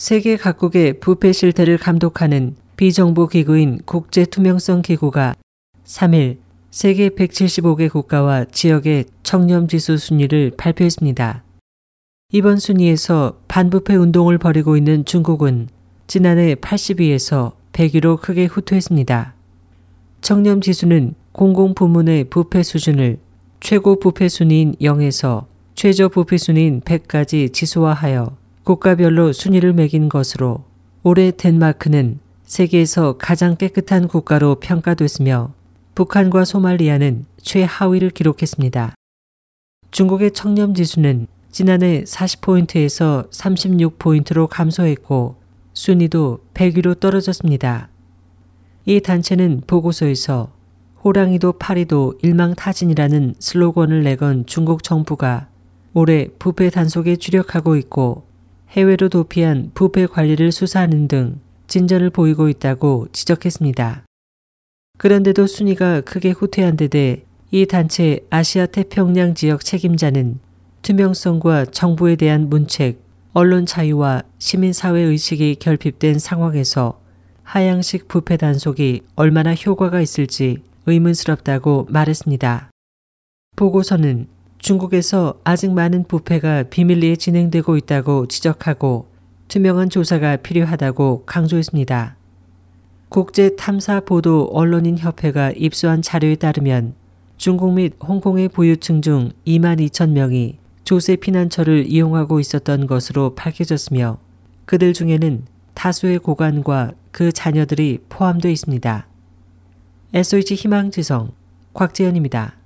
세계 각국의 부패 실태를 감독하는 비정부 기구인 국제투명성 기구가 3일 세계 175개 국가와 지역의 청렴 지수 순위를 발표했습니다. 이번 순위에서 반부패 운동을 벌이고 있는 중국은 지난해 80위에서 100위로 크게 후퇴했습니다. 청렴 지수는 공공 부문의 부패 수준을 최고 부패 순위인 0에서 최저 부패 순위인 100까지 지수화하여 국가별로 순위를 매긴 것으로 올해 덴마크는 세계에서 가장 깨끗한 국가로 평가됐으며 북한과 소말리아는 최하위를 기록했습니다. 중국의 청렴 지수는 지난해 40포인트에서 36포인트로 감소했고 순위도 100위로 떨어졌습니다. 이 단체는 보고서에서 호랑이도 파리도 일망타진이라는 슬로건을 내건 중국 정부가 올해 부패 단속에 주력하고 있고 해외로 도피한 부패 관리를 수사하는 등 진전을 보이고 있다고 지적했습니다. 그런데도 순위가 크게 후퇴한 데 대해 이 단체 아시아 태평양 지역 책임자는 투명성과 정부에 대한 문책, 언론 자유와 시민사회 의식이 결핍된 상황에서 하향식 부패 단속이 얼마나 효과가 있을지 의문스럽다고 말했습니다. 보고서는 중국에서 아직 많은 부패가 비밀리에 진행되고 있다고 지적하고 투명한 조사가 필요하다고 강조했습니다. 국제 탐사 보도 언론인 협회가 입수한 자료에 따르면 중국 및 홍콩의 부유층 중 2만 2천 명이 조세 피난처를 이용하고 있었던 것으로 밝혀졌으며 그들 중에는 다수의 고관과 그 자녀들이 포함되어 있습니다. SOH 희망지성 곽재현입니다.